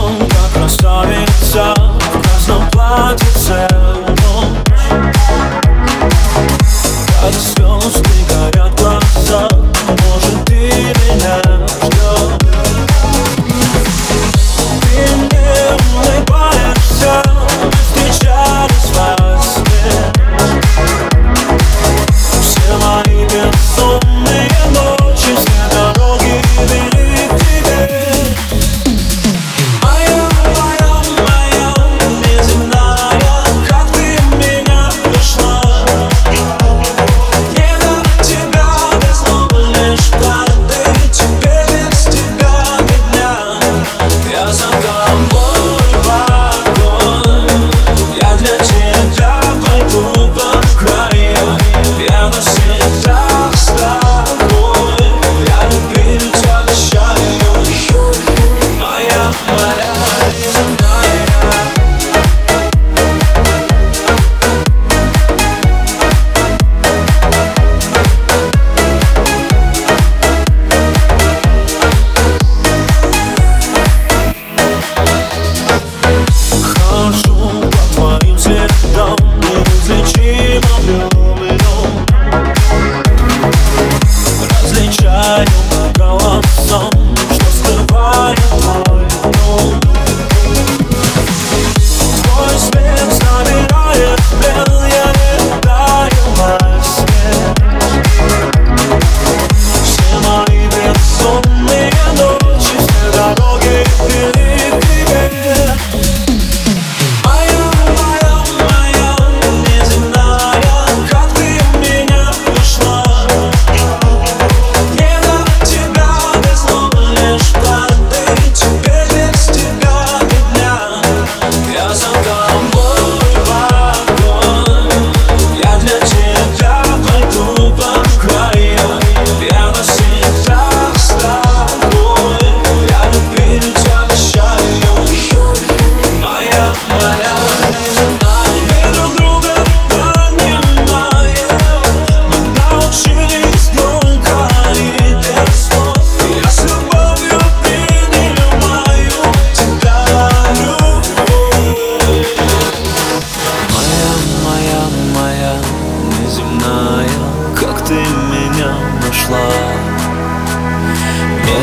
Красотка, красавица в красном платьице?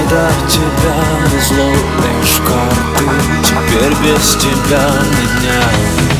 удар тебя зло лишь карты. Теперь без тебя не дня.